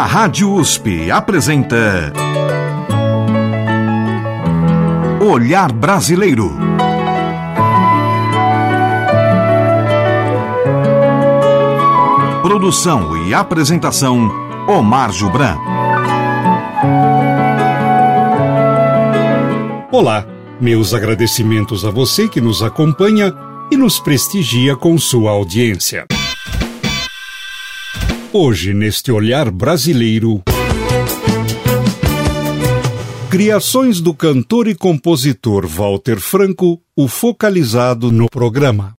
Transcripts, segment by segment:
A Rádio USP apresenta Olhar Brasileiro. Produção e apresentação Omar Jubran. Olá, meus agradecimentos a você que nos acompanha e nos prestigia com sua audiência. Hoje, neste olhar brasileiro. Criações do cantor e compositor Walter Franco, o focalizado no programa.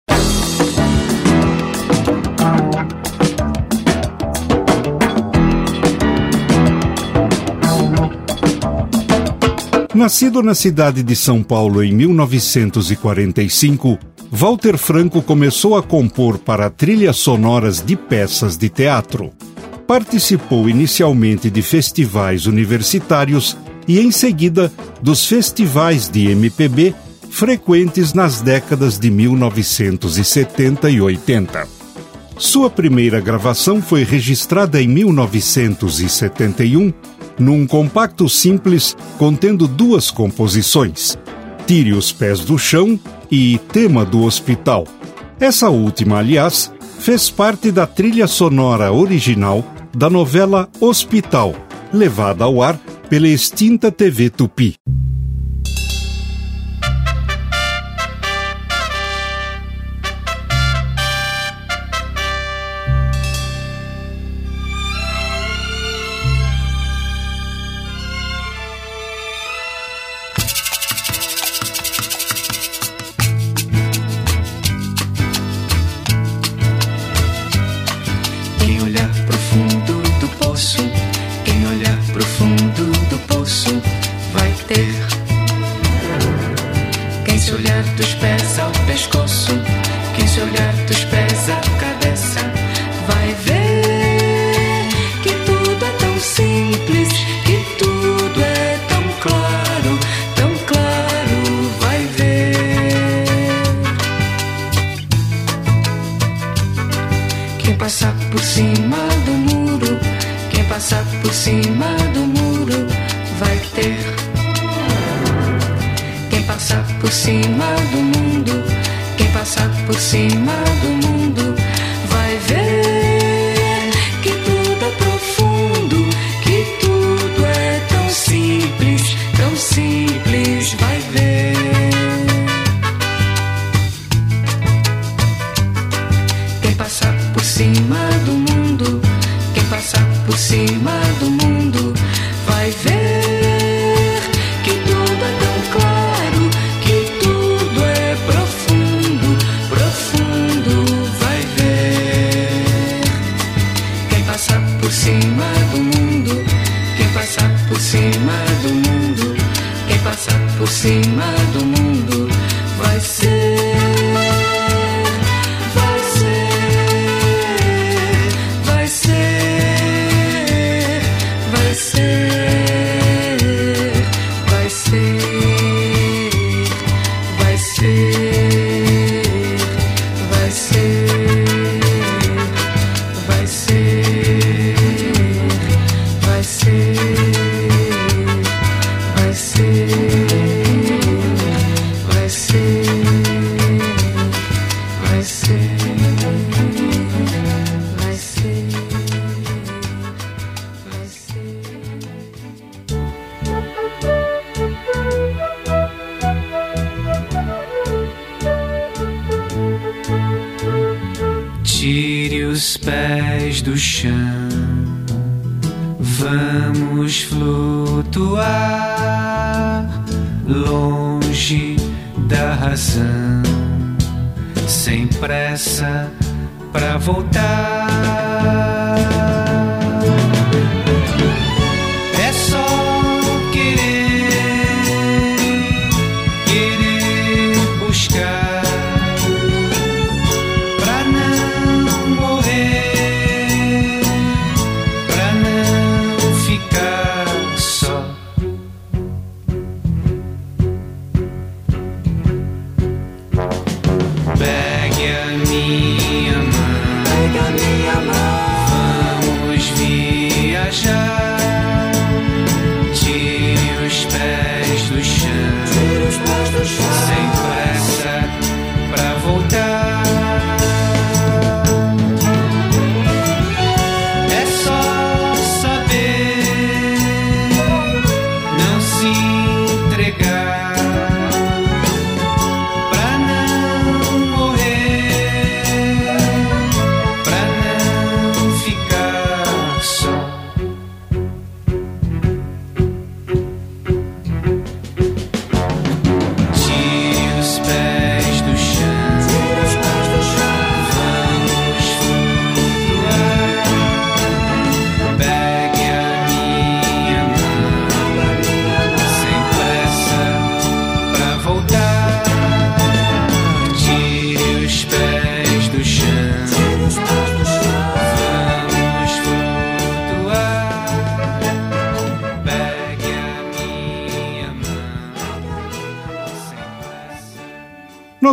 Nascido na cidade de São Paulo em 1945, Walter Franco começou a compor para trilhas sonoras de peças de teatro. Participou inicialmente de festivais universitários e, em seguida, dos festivais de MPB frequentes nas décadas de 1970 e 80. Sua primeira gravação foi registrada em 1971 num compacto simples contendo duas composições: Tire os Pés do Chão e Tema do Hospital. Essa última, aliás, fez parte da trilha sonora original da novela Hospital, levada ao ar pela extinta TV Tupi.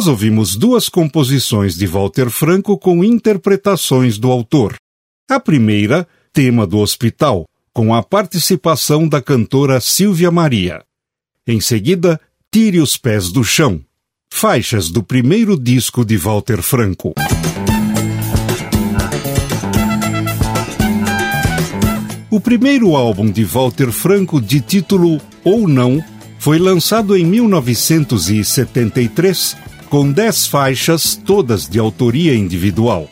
Nós ouvimos duas composições de Walter Franco com interpretações do autor. A primeira, Tema do Hospital, com a participação da cantora Silvia Maria. Em seguida, Tire os Pés do Chão, faixas do primeiro disco de Walter Franco. O primeiro álbum de Walter Franco, de título Ou Não, foi lançado em 1973, com dez faixas, todas de autoria individual.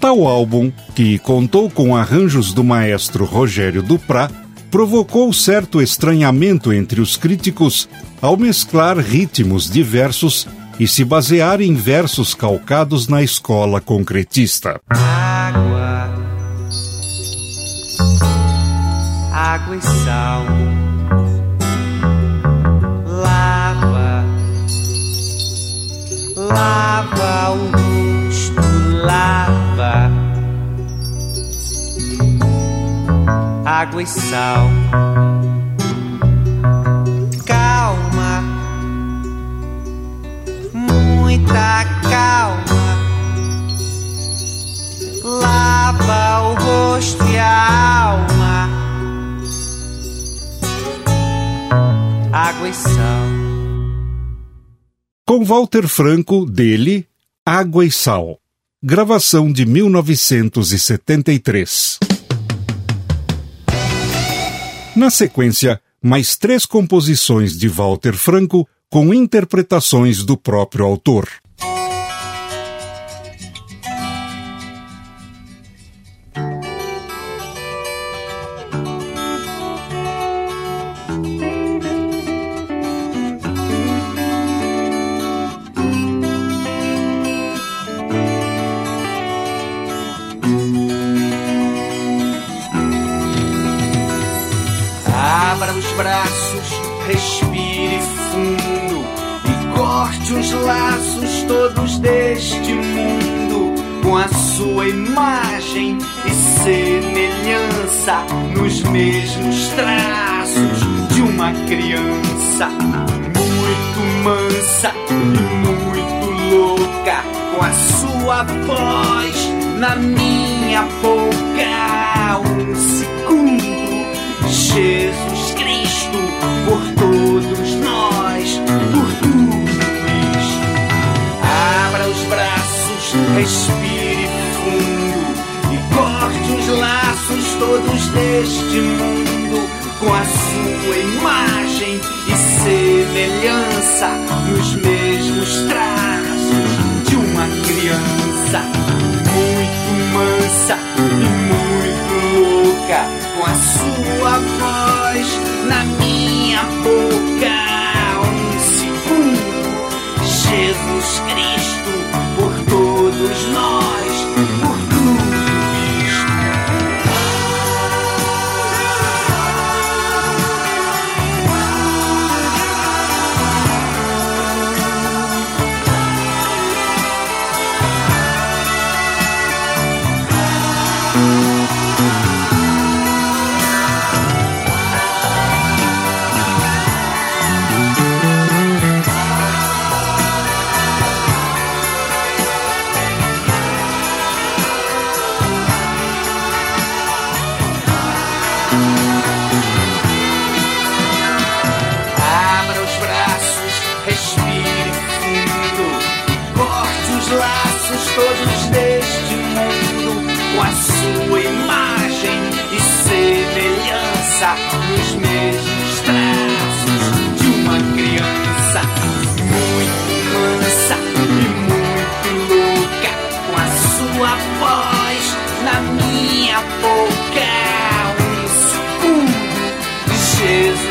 Tal álbum, que contou com arranjos do maestro Rogério Duprá, provocou certo estranhamento entre os críticos ao mesclar ritmos diversos e se basear em versos calcados na escola concretista. Água água e sal. Lava o rosto, lava. Água e sal. Calma, muita calma. Lava o rosto e a alma. água e sal. Com Walter Franco, dele, Água e Sal. Gravação de 1973. Na sequência, mais três composições de Walter Franco com interpretações do próprio autor. Nos mesmos traços de uma criança. Muito mansa e muito louca com a sua voz na minha boca. Um segundo Jesus Cristo por todos nós por tudo isto. Abra os braços respire todos deste mundo com a sua imagem e semelhança nos mesmos traços de uma criança muito mansa e muito louca com a sua voz na minha boca. Um segundo Jesus Cristo nos mesmos traços de uma criança. Muito mansa e muito louca, com a sua voz na minha boca, um escudo de Jesus.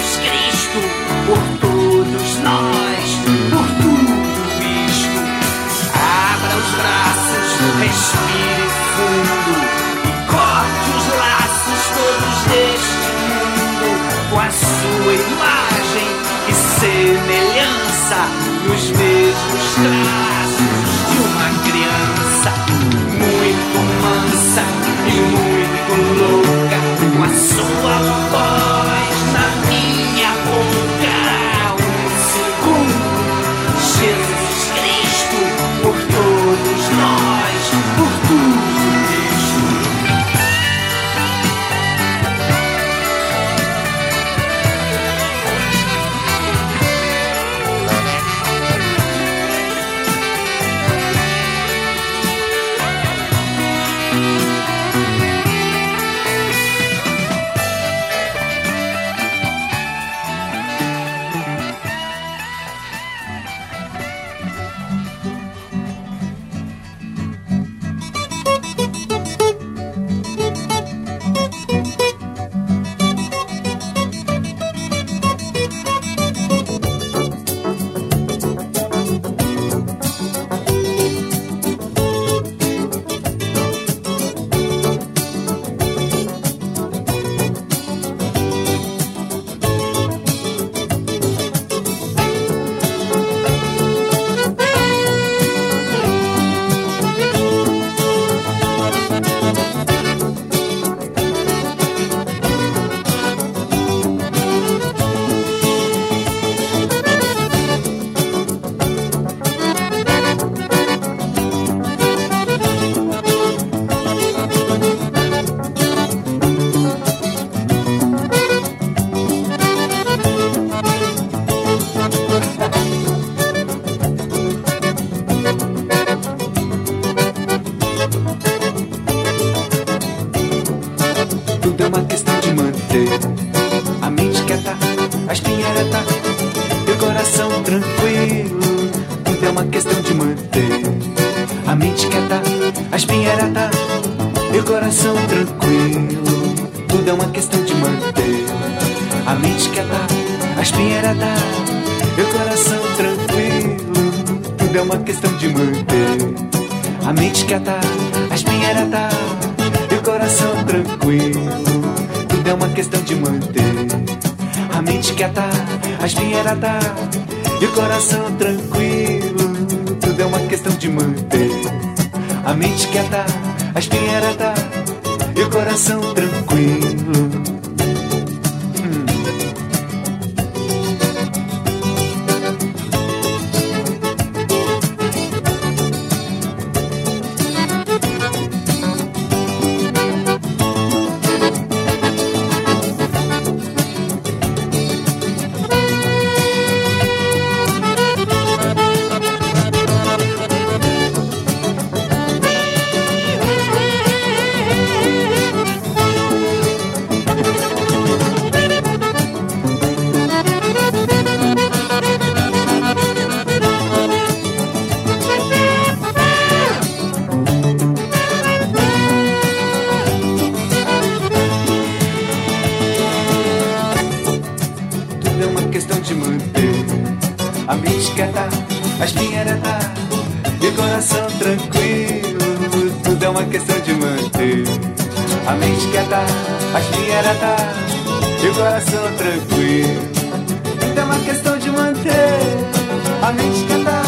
coração tranquilo. Então é uma questão de manter a mente cantar,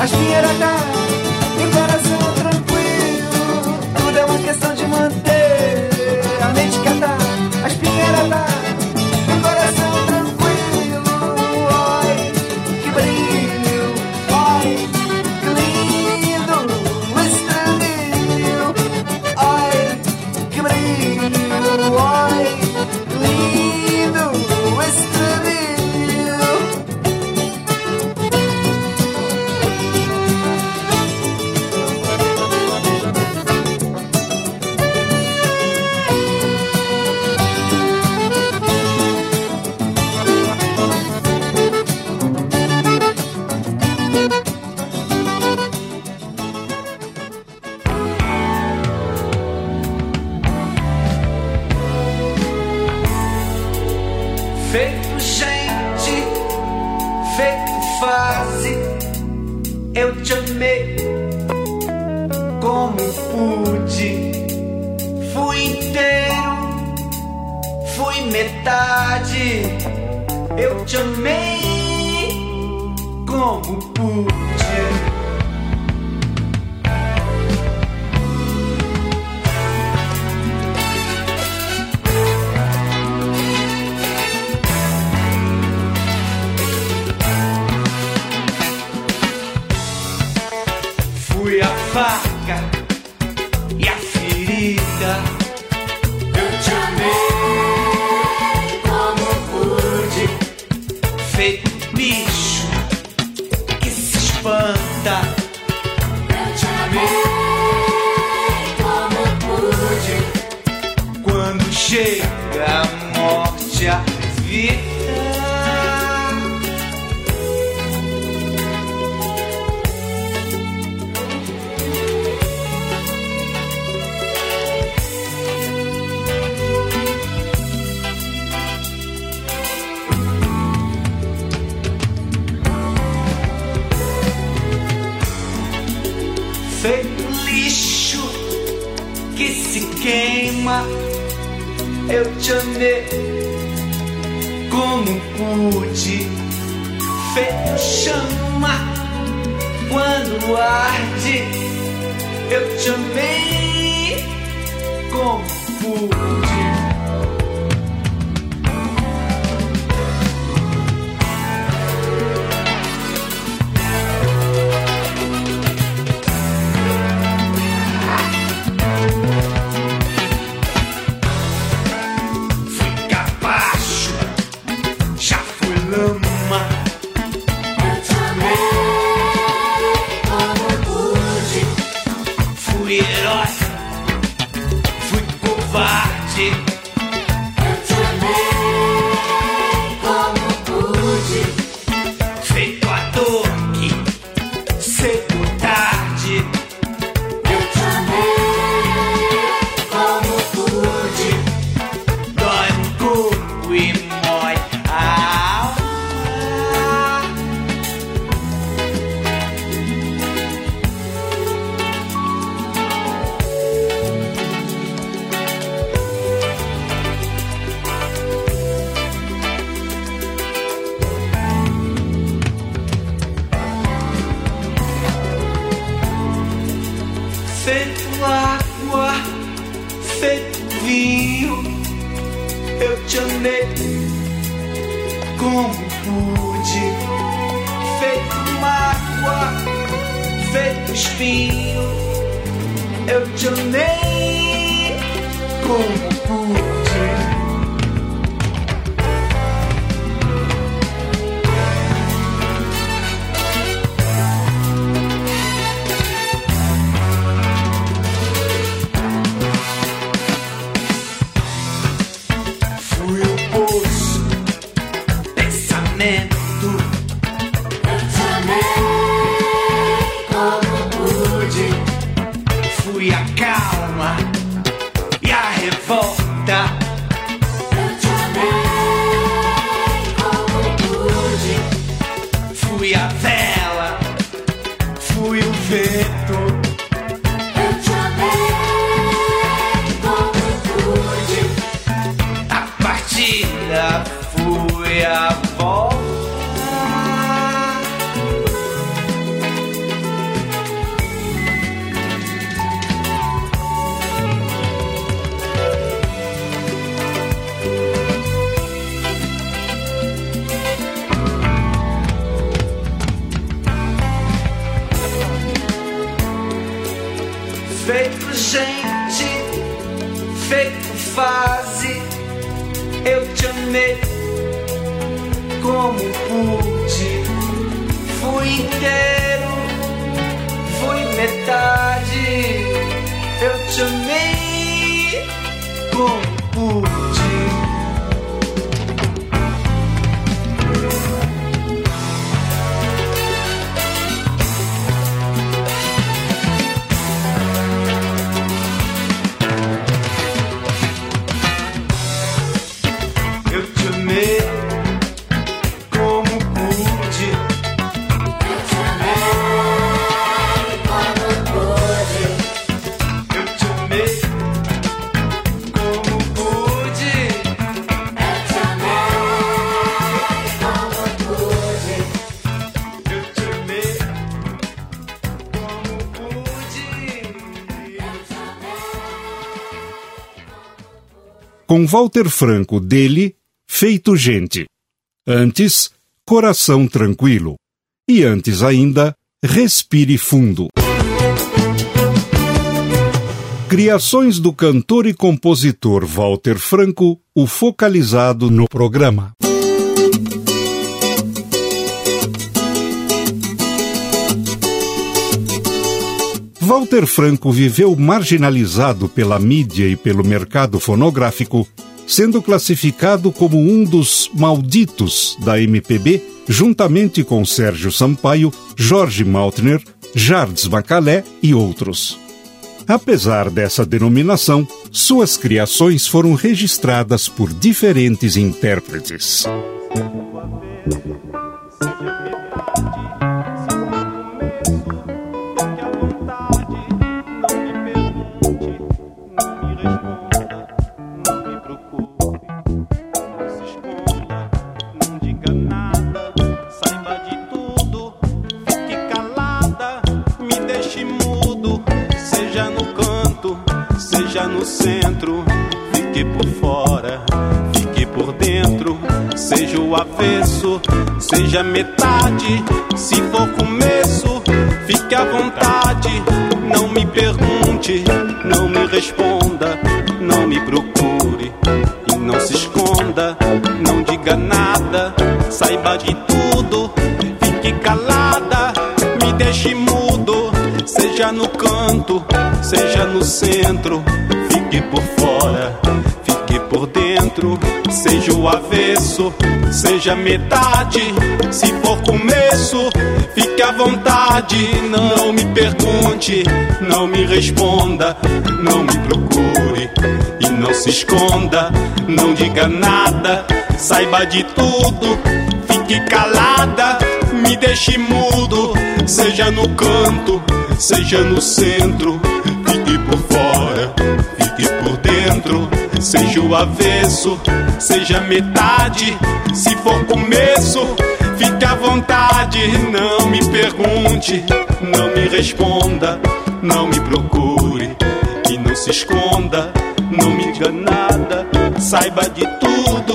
a espinheira dar. 不知 Com Walter Franco dele, Feito Gente. Antes, Coração Tranquilo. E antes ainda, Respire Fundo. Criações do cantor e compositor Walter Franco, o focalizado no programa. Walter Franco viveu marginalizado pela mídia e pelo mercado fonográfico, sendo classificado como um dos malditos da MPB, juntamente com Sérgio Sampaio, Jorge Maltner, Jardes Macalé e outros. Apesar dessa denominação, suas criações foram registradas por diferentes intérpretes. Seja no centro, fique por fora, fique por dentro, seja o avesso, seja metade, se for começo, fique à vontade, não me pergunte, não me responda, não me procure e não se esconda, não diga nada, saiba de tudo, fique calada, me deixe mudo, seja no canto, seja no centro, fique por fora, fique por dentro, seja o avesso, seja metade, se for começo, fique à vontade, não me pergunte, não me responda, não me procure e não se esconda, não diga nada, saiba de tudo, fique calada, me deixe mudo, seja no canto, seja no centro, fique por fora, fique por dentro, seja o avesso, seja metade, se for começo, fique à vontade, não me pergunte, não me responda, não me procure, que não se esconda, não me diga nada, saiba de tudo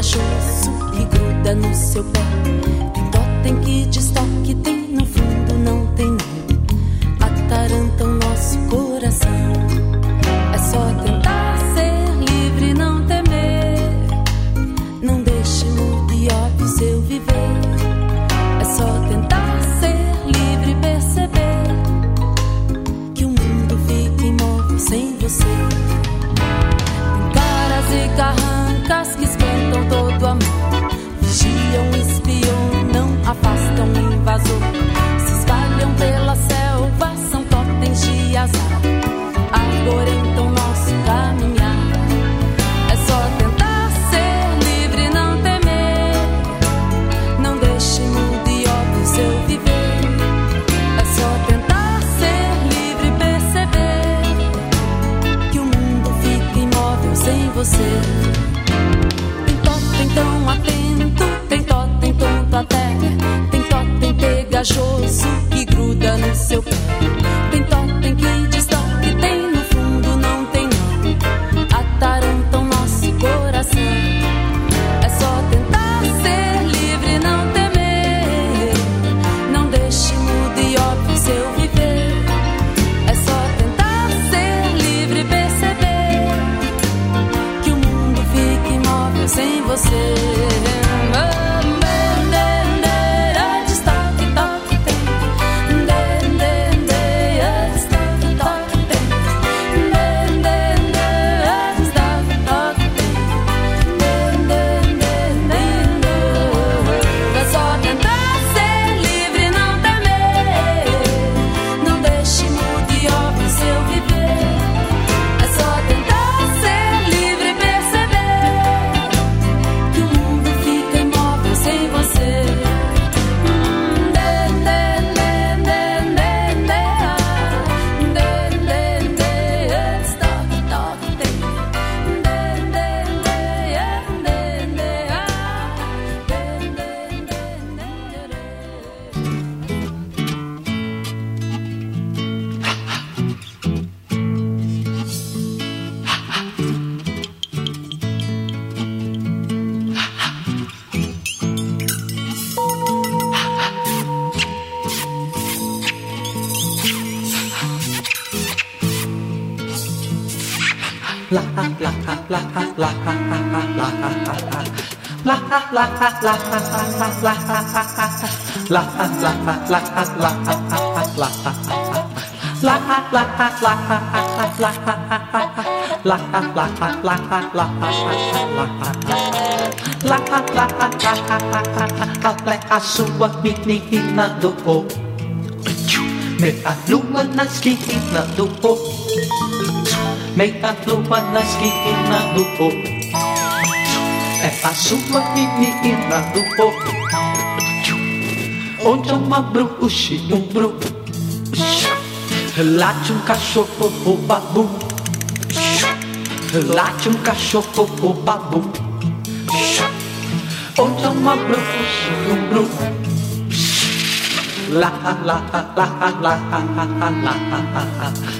cachorro que gruda no seu pé. Tem dó, tem que destoque, tem pegajoso que gruda no seu pé. a sua menina do o Me a lua na lah lah lah lah lah lah na lah lah o É a sua menina do povo Onde uma bruxa e um bruxo Late um cachorro o babu Late um cachorro o babu Onde uma bruxa e um bruxo La la la la la la la la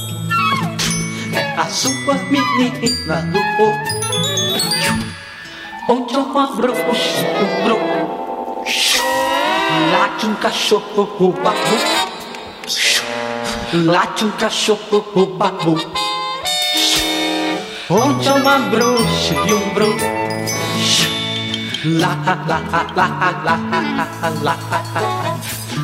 Meta suba minikita duko Onde eu abro o chibro Late um cachorro babu Late um cachorro babu Onde é uma bruxa e um bruxo Lá, lá, lá, lá, lá, lá, lá, lá,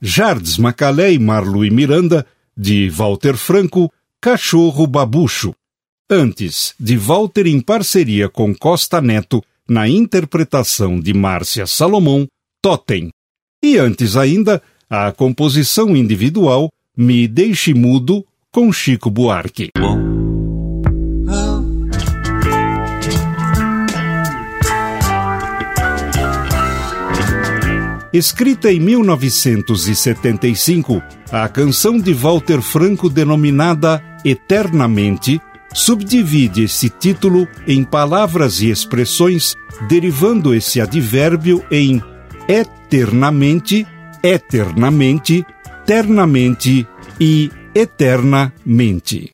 Jardes Macalé e Marlo e Miranda, de Walter Franco, Cachorro Babucho. Antes, de Walter em parceria com Costa Neto, na interpretação de Márcia Salomão, Totem. E antes ainda, a composição individual Me Deixe Mudo, com Chico Buarque. Escrita em 1975, a canção de Walter Franco denominada Eternamente subdivide esse título em palavras e expressões, derivando esse advérbio em eternamente, eternamente, ternamente e eternamente.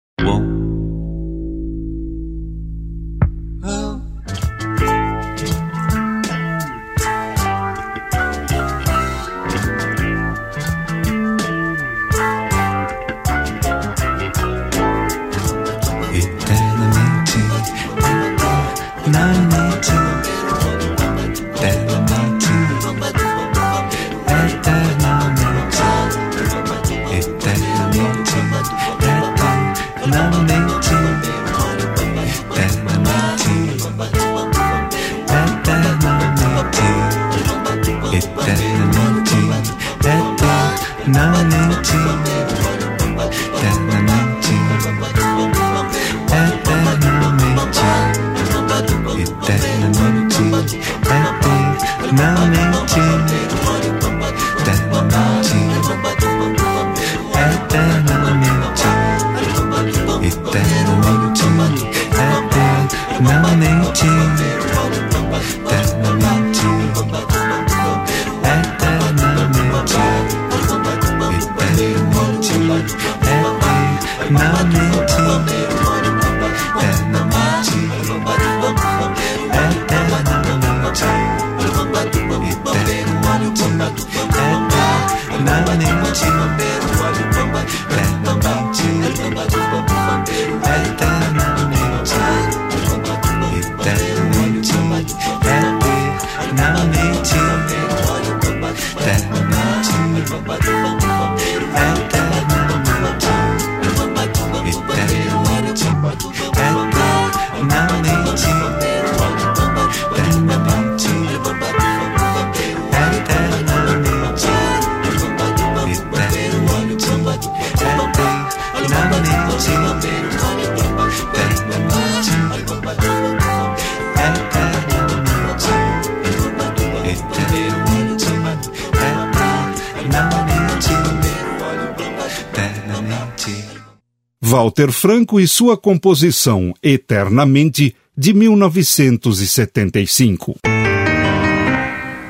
Walter Franco e sua composição Eternamente, de 1975.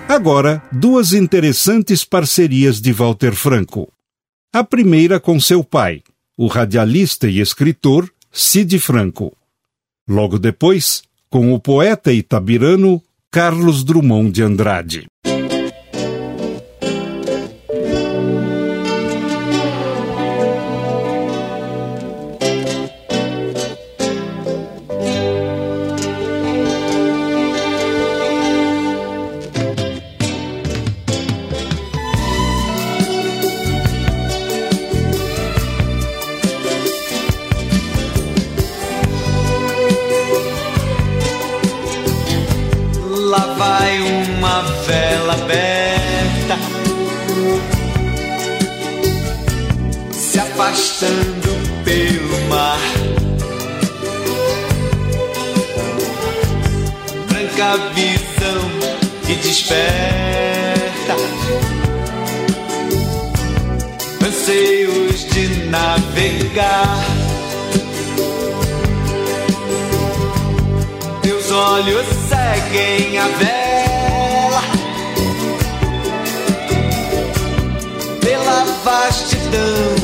Agora, duas interessantes parcerias de Walter Franco. A primeira com seu pai, o radialista e escritor Cid Franco. Logo depois, com o poeta itabirano Carlos Drummond de Andrade. Uma vela aberta, se afastando pelo mar. Branca visão que desperta anseios de navegar. Teus olhos seguem a vela vastidão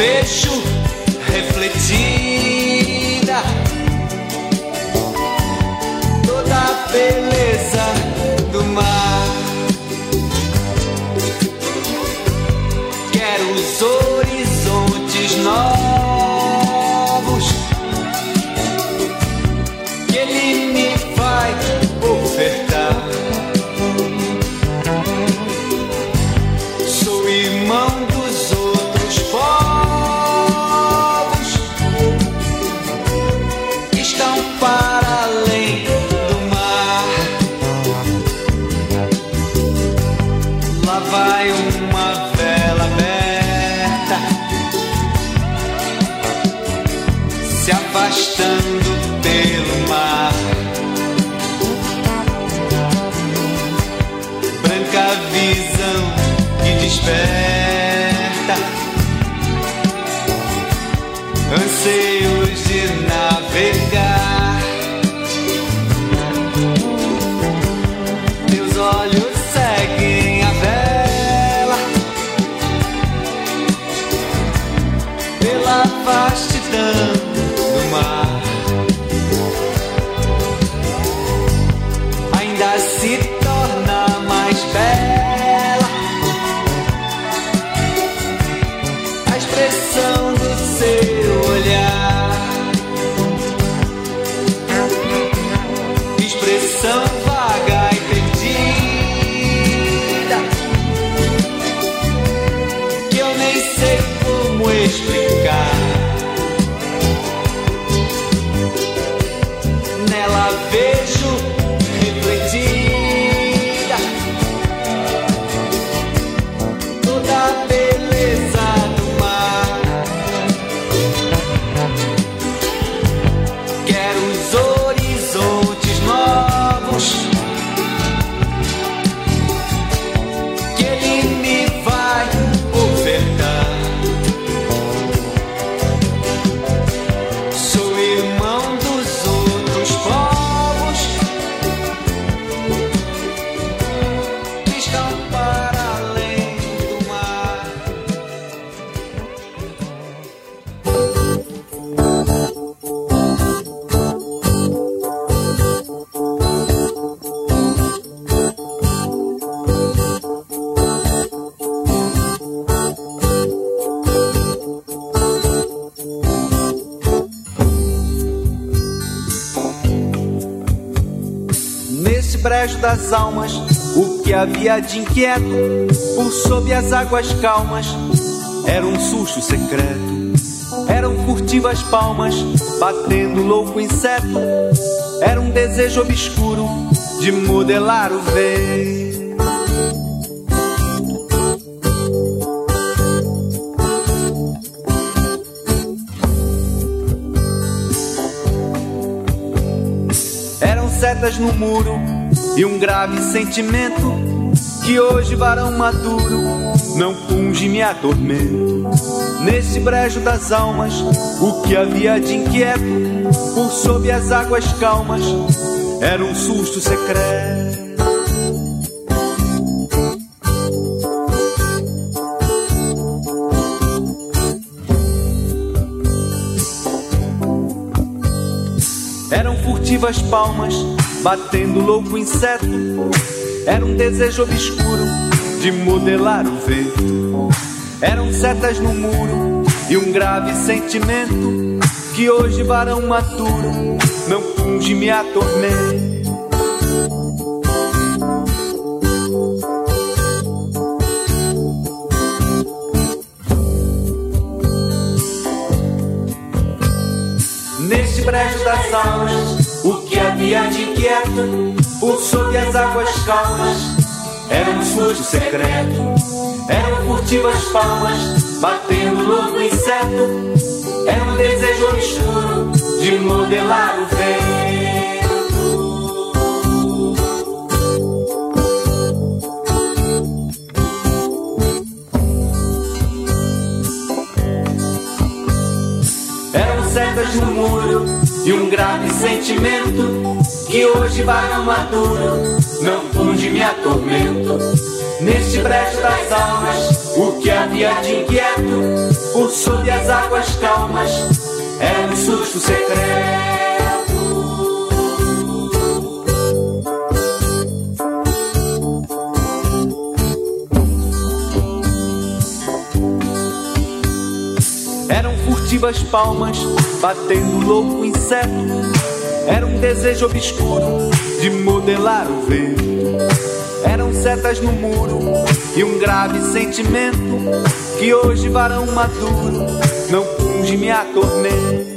vejo almas, o que havia de inquieto por sob as águas calmas era um susto secreto. Eram furtivas palmas batendo louco inseto. Era um desejo obscuro de modelar o ver. Setas no muro e um grave sentimento que hoje varão maduro não punge me atormento. Nesse brejo das almas, o que havia de inquieto por sob as águas calmas era um susto secreto. Eram furtivas palmas, batendo louco inseto. Era um desejo obscuro de modelar o vento. Eram setas no muro e um grave sentimento que hoje varão maturo não funge me atormenta. Neste brejo das almas, havia de inquieto, por sob as águas calmas, era um susto secreto. Eram furtivas palmas, batendo louco inseto. Era um desejo obscuro de modelar o vento. Setas no muro e um grave sentimento que hoje vai ao maduro, não funde me atormento. Neste brejo das almas, o que havia de inquieto, por sob as águas calmas, era um susto secreto. Eram furtivas palmas, batendo louco inseto. Era um desejo obscuro de modelar o vento. Eram setas no muro e um grave sentimento que hoje varão maduro não funge me atormenta.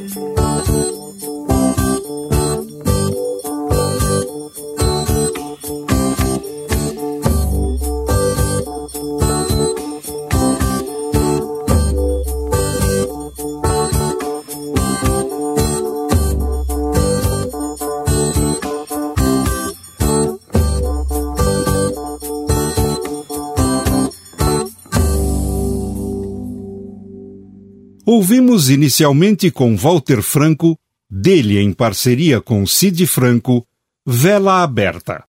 Ouvimos inicialmente com Walter Franco, dele em parceria com Cid Franco, Vela Aberta.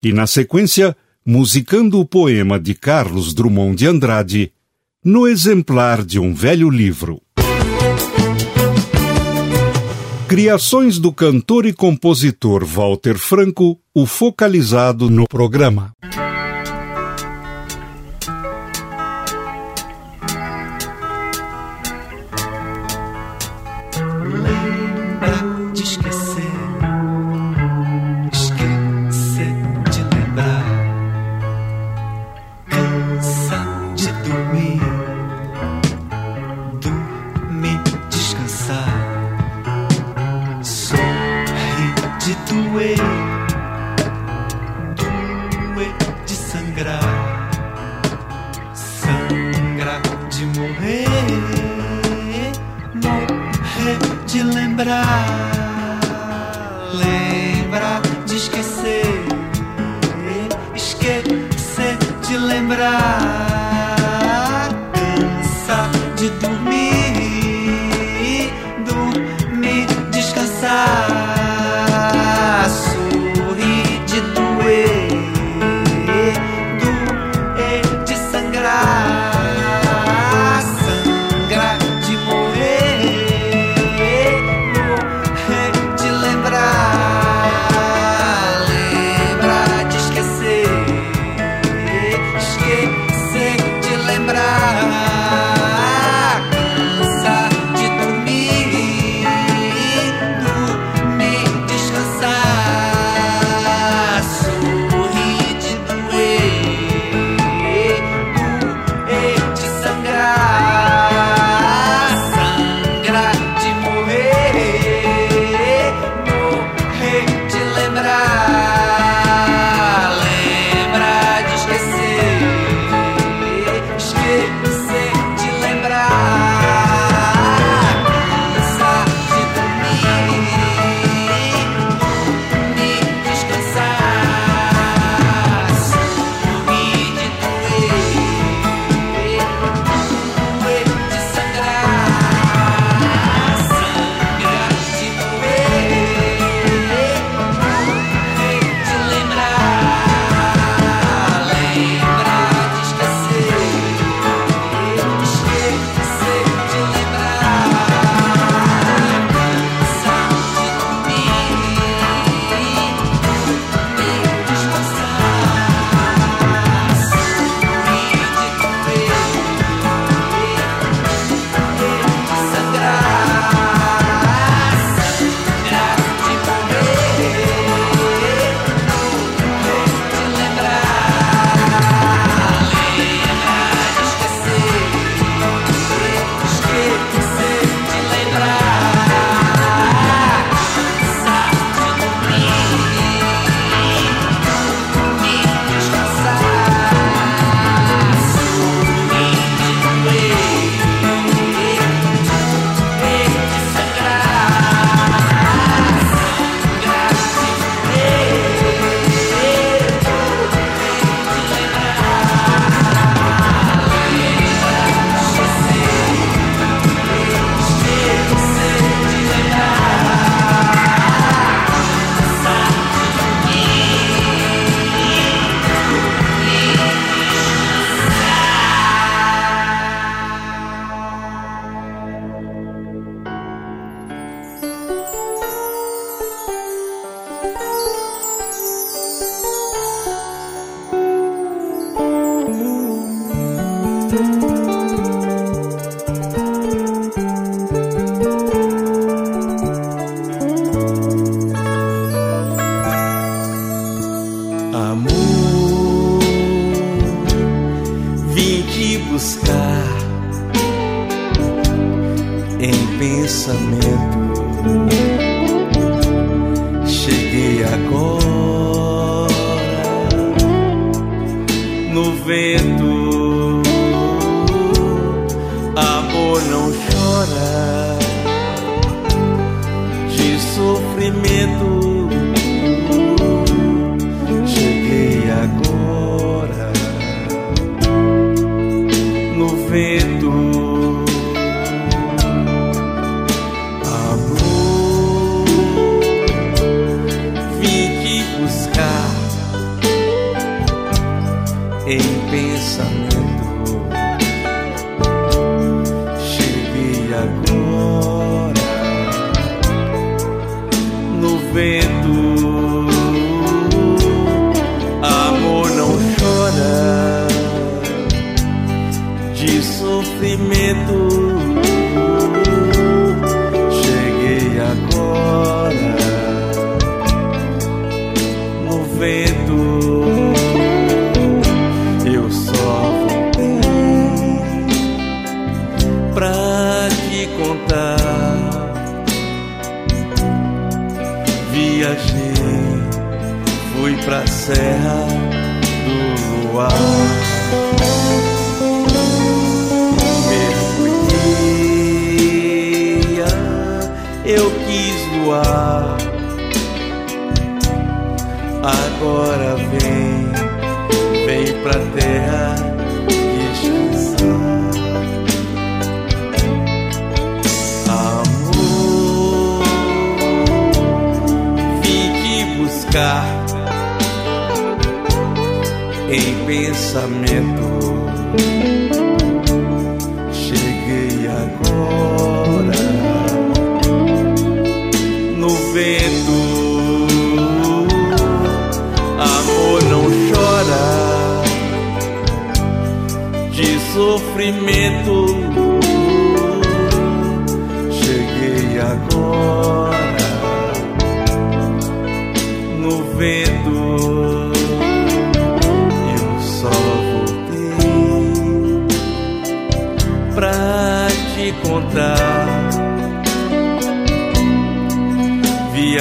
E na sequência, musicando o poema de Carlos Drummond de Andrade, no exemplar de um velho livro. Criações do cantor e compositor Walter Franco, o focalizado no programa.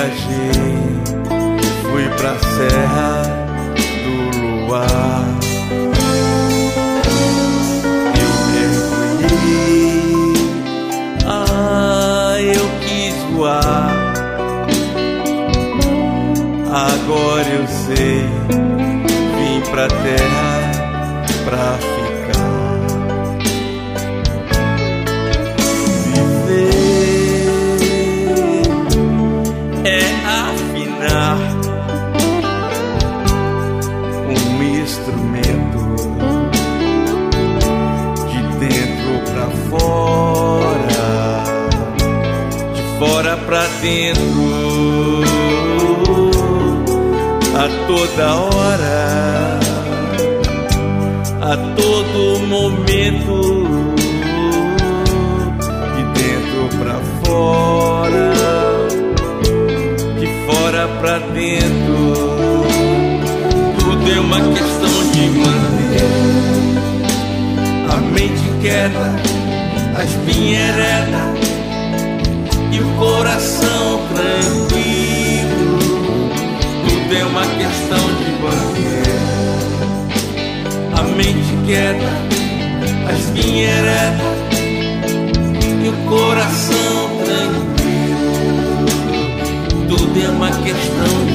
Viajei, fui pra Serra do Luar. Eu mergulhei, ah, eu quis voar. Agora eu sei, vim pra terra pra dentro, a toda hora, a todo momento, de dentro pra fora, de fora pra dentro. Tudo é uma questão de manter a mente quieta, a espinha coração tranquilo. Tudo é uma questão de manter a mente quieta, a espinha ereta e o coração tranquilo. Tudo é uma questão de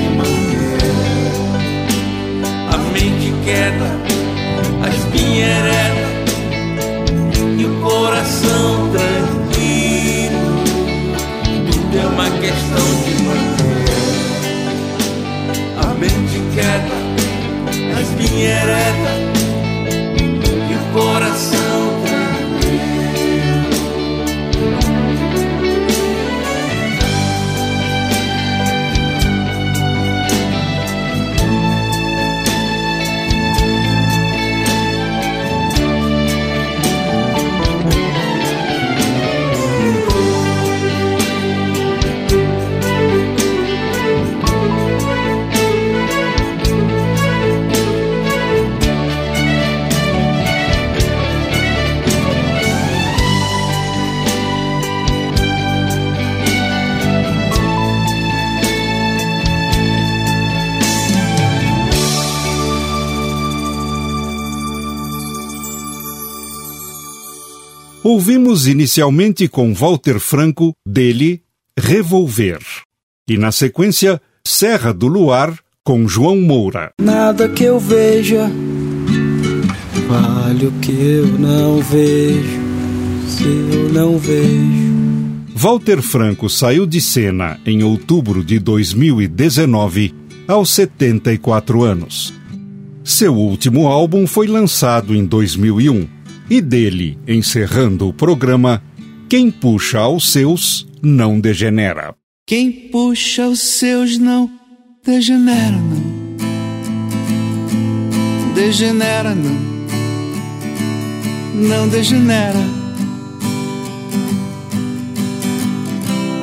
Ouvimos inicialmente com Walter Franco, dele, Revolver. E na sequência, Serra do Luar, com João Moura. Nada que eu veja vale o que eu não vejo, se eu não vejo. Walter Franco saiu de cena em outubro de 2019, aos 74 anos. Seu último álbum foi lançado em 2001 e dele, encerrando o programa, Quem puxa aos seus não degenera. Quem puxa os seus não degenera, não. Degenera, não. Não degenera.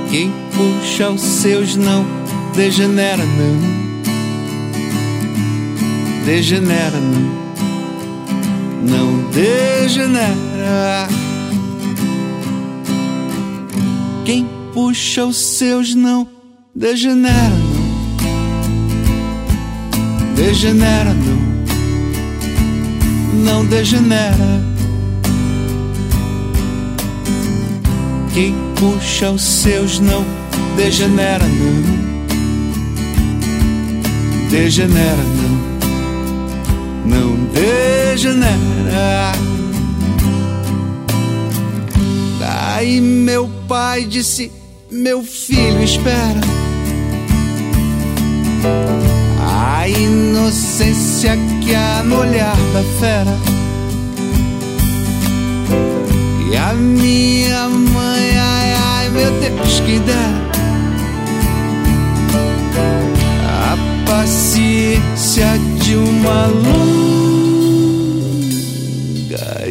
Quem puxa os seus não degenera, não. Degenera, não. Não degenera. Quem puxa os seus não degenera, não. Degenera, não. Não degenera. Quem puxa os seus não degenera, não. Degenera, não. Degenera. Daí meu pai disse: Meu filho, espera. A inocência que há no olhar da fera. E a minha mãe, ai, ai, meu Deus, que dera. A paciência de uma longa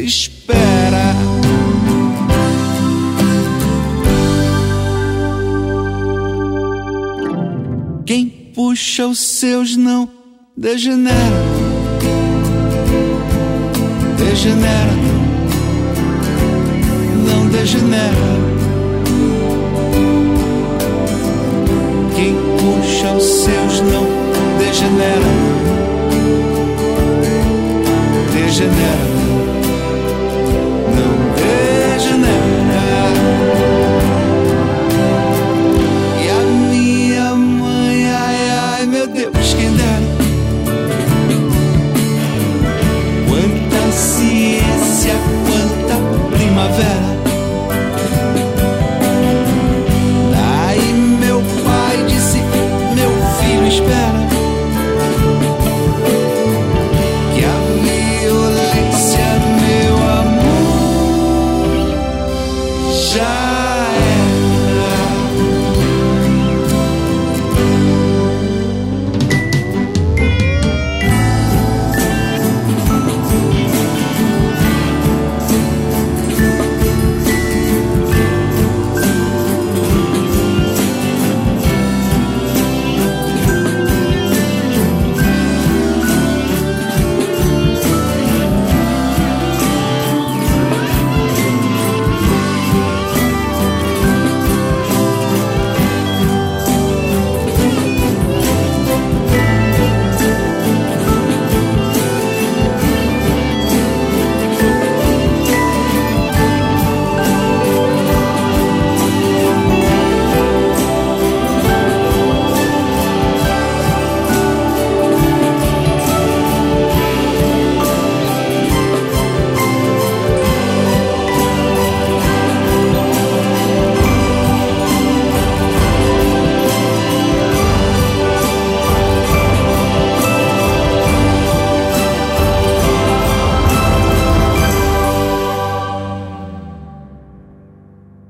espera. Quem puxa os seus não degenera. Degenera, não. Não degenera. Quem puxa os seus não degenera. Degenera.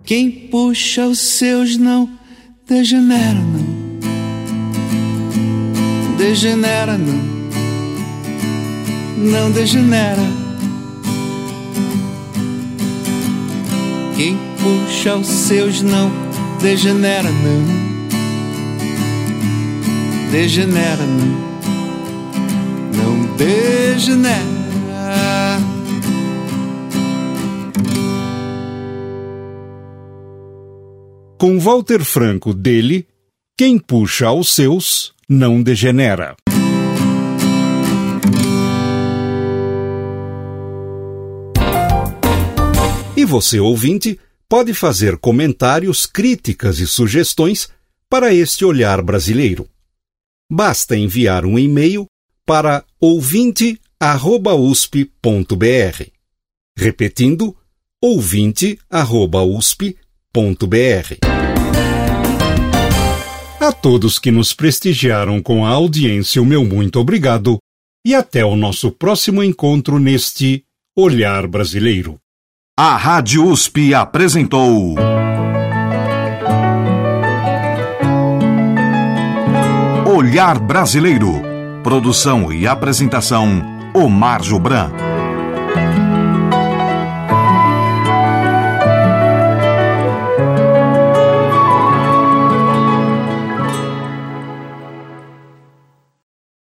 Quem puxa os seus não degenera, não. Degenera, não. Não degenera. Quem puxa os seus não degenera, não. Degenera, não. Não degenera. Com Walter Franco dele, quem puxa aos seus não degenera. E você, ouvinte, pode fazer comentários, críticas e sugestões para este olhar brasileiro. Basta enviar um e-mail para ouvinte@usp.br. Repetindo, ouvinte@usp.br. A todos que nos prestigiaram com a audiência, o meu muito obrigado e até o nosso próximo encontro neste Olhar Brasileiro. A Rádio USP apresentou. Olhar Brasileiro. Produção e apresentação: Omar Jobran.